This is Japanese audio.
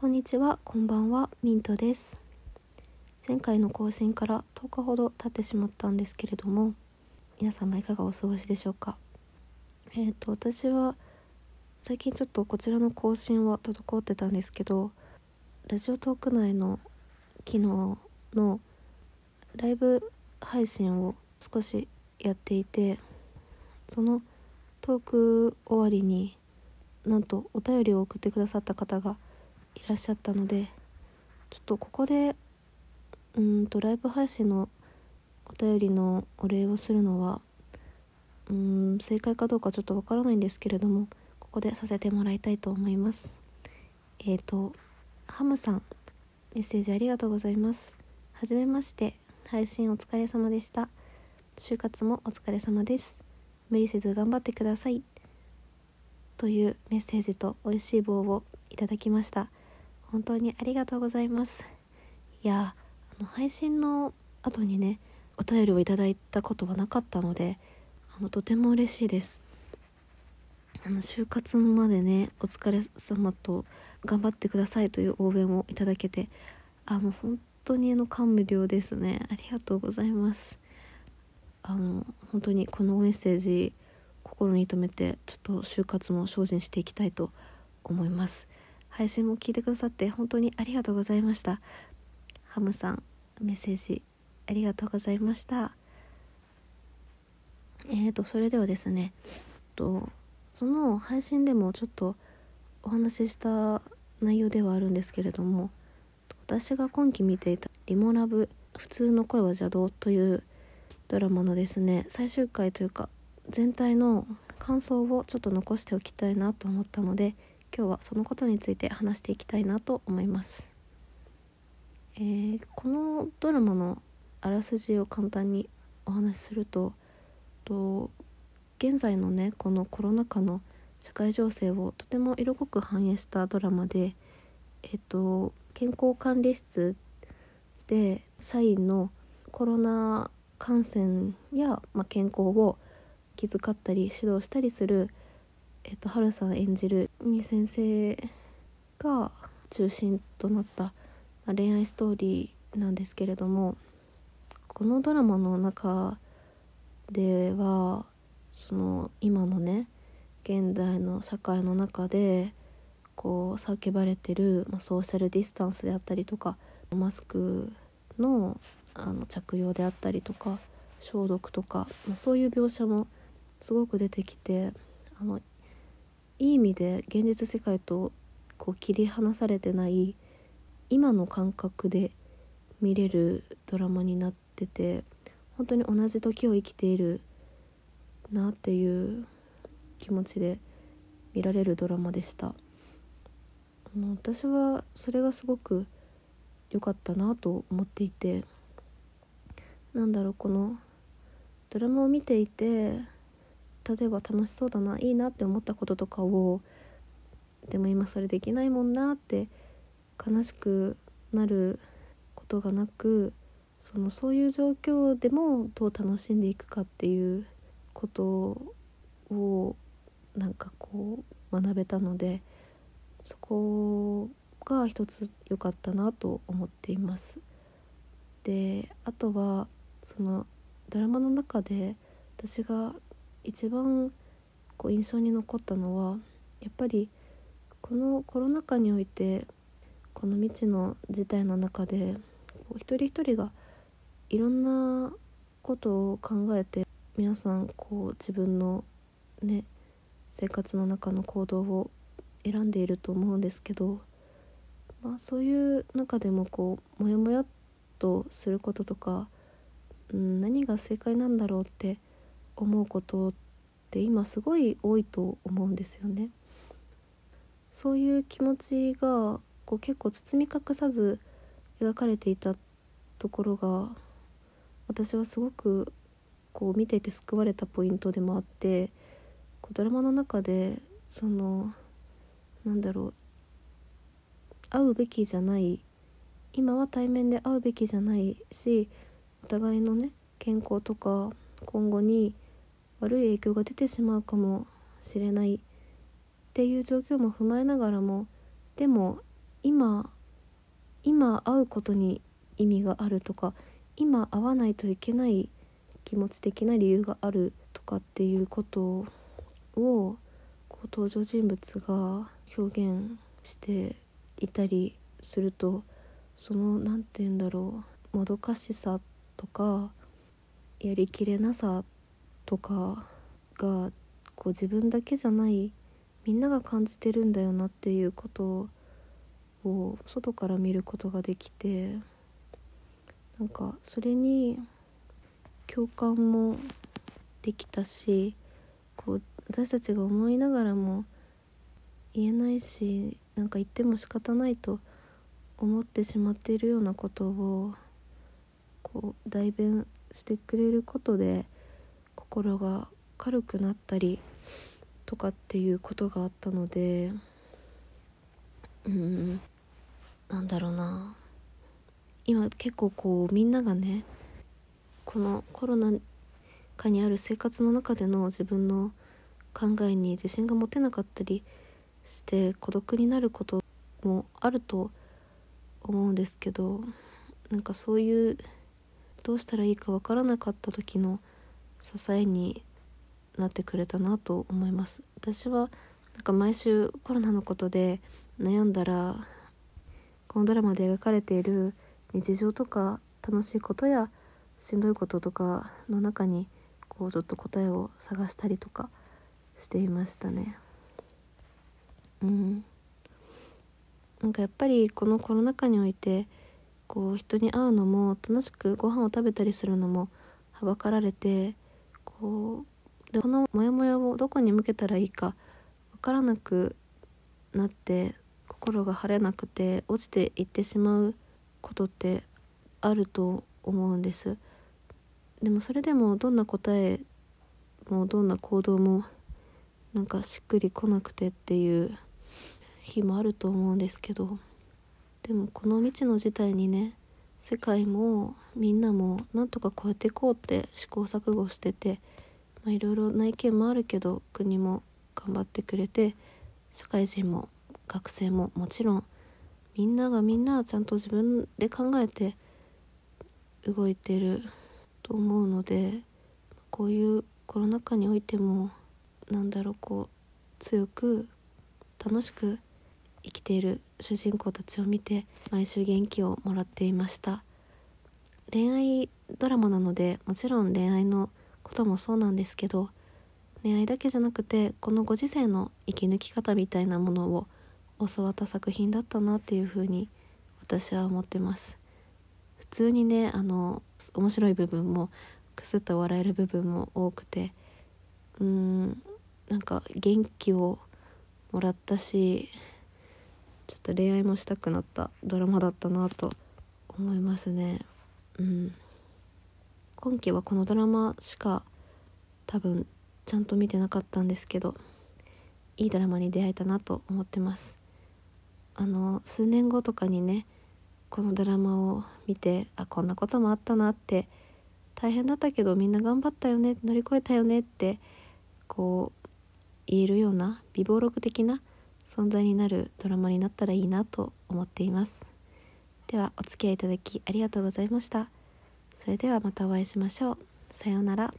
こんにちは、こんばんは、ミントです。前回の更新から10日ほど経ってしまったんですけれども、皆様いかがお過ごしでしょうか？えっ、と、私は最近ちょっとこちらの更新は滞ってたんですけど、ラジオトーク内の機能のライブ配信を少しやっていて、そのトーク終わりになんとお便りを送ってくださった方がいらっしゃったのでちょっとここでうんとライブ配信のお便りのお礼をするのはうーん正解かどうかちょっとわからないんですけれどもここでさせてもらいたいと思います。えっ、ー、とハムさんメッセージありがとうございます。はじめまして配信お疲れ様でした。就活もお疲れ様です。無理せず頑張ってください。というメッセージと美味しい棒をいただきました。本当にありがとうございます。いやあの配信の後にねお便りをいただいたことはなかったのであのとても嬉しいです。あの就活までねお疲れ様と頑張ってくださいという応援をいただけてあもう本当にあの感無量ですね。ありがとうございます。あの本当にこのメッセージ心に留めてちょっと就活も精進していきたいと思います。配信も聞いてくださって本当にありがとうございました。ハムさんメッセージありがとうございました。えーとそれではですねとその配信でもちょっとお話しした内容ではあるんですけれども私が今期見ていた「リモラブ普通の声は邪道」というドラマのですね最終回というか全体の感想をちょっと残しておきたいなと思ったので今日はそのことについて話していきたいなと思います、えー、このドラマのあらすじを簡単にお話しするとと現在のねこのコロナ禍の社会情勢をとても色濃く反映したドラマでえっ、と健康管理室で社員のコロナ感染や、まあ、健康を気遣ったり指導したりする、えっと、春さん演じるみ先生が中心となった、恋愛ストーリーなんですけれどもこのドラマの中ではその今のね現代の社会の中でこう叫ばれてる、まあ、ソーシャルディスタンスであったりとかマスクのあの着用であったりとか消毒とか、まあ、そういう描写もすごく出てきてあのいい意味で現実世界とこう切り離されてない今の感覚で見れるドラマになってて本当に同じ時を生きているなっていう気持ちで見られるドラマでした。私はそれがすごく良かったなと思っていてなんだろうこのドラマを見ていて例えば楽しそうだないいなって思ったこととかをでも今それできないもんなって悲しくなることがなくそのそういう状況でもどう楽しんでいくかっていうことをなんかこう学べたのでそこが一つ良かったなと思っています。であとはそのドラマの中で私が一番こう印象に残ったのはやっぱりこのコロナ禍においてこの未知の事態の中でこう一人一人がいろんなことを考えて皆さんこう自分のね生活の中の行動を選んでいると思うんですけど、まあ、そういう中でもこうモヤモヤっとすることとか、うん、何が正解なんだろうって思うことって今すごい多いと思うんですよね。そういう気持ちがこう結構包み隠さず描かれていたところが私はすごくこう見ていて救われたポイントでもあってこうドラマの中でそのなんだろう会うべきじゃない今は対面で会うべきじゃないしお互いのね健康とか今後に悪い影響が出てしまうかもしれないっていう状況も踏まえながらもでも今今会うことに意味があるとか今会わないといけない気持ち的な理由があるとかっていうことをこう登場人物が表現していたりするとその何て言うんだろうもどかしさとかやりきれなさとかがこう自分だけじゃないみんなが感じてるんだよなっていうことを外から見ることができてなんかそれに共感もできたしこう私たちが思いながらも言えないしなんか言っても仕方ないと思ってしまっているようなことをこう代弁してくれることで心が軽くなったりとかっていうことがあったのでうんなんだろうな。今結構こうみんながねこのコロナ禍にある生活の中での自分の考えに自信が持てなかったりして孤独になることもあると思うんですけどなんかそういうどうしたらいいかわからなかった時の支えになってくれたなと思います。私はなんか毎週コロナのことで悩んだらこのドラマで描かれている日常とか楽しいことやしんどいこととかの中にこうちょっと答えを探したりとかしていましたね。うん。なんかやっぱりこのコロナ禍においてこう人に会うのも楽しくご飯を食べたりするのもはばかられてこうでこのモヤモヤをどこに向けたらいいか分からなくなって心が晴れなくて落ちていってしまうことってあると思うんです。でもそれでもどんな答えもどんな行動もなんかしっくりこなくてっていう日もあると思うんですけどでもこの未知の事態にね世界もみんなもなんとか超えていこうって試行錯誤してていろいろな意見もあるけど国も頑張ってくれて社会人も学生ももちろんみんながみんなちゃんと自分で考えて動いてると思うのでこういうコロナ禍においてもなんだろうこう強く楽しく生きている主人公たちを見て毎週元気をもらっていました。恋愛ドラマなのでもちろん恋愛のこともそうなんですけど恋愛だけじゃなくてこのご時世の生き抜き方みたいなものを教わった作品だったなっていうふうに私は思ってます。普通にねあの面白い部分もくすっと笑える部分も多くてうーんなんか元気をもらったしっと恋愛もしたくなったドラマだったなと思いますね。うん。今期はこのドラマしか多分ちゃんと見てなかったんですけどいいドラマに出会えたなと思ってます。あの数年後とかにねこのドラマを見てあこんなこともあったなって大変だったけどみんな頑張ったよね乗り越えたよねってこう言えるような美貌録的な存在になるドラマになったらいいなと思っています。ではお付き合いいただきありがとうございました。それではまたお会いしましょう。さようなら。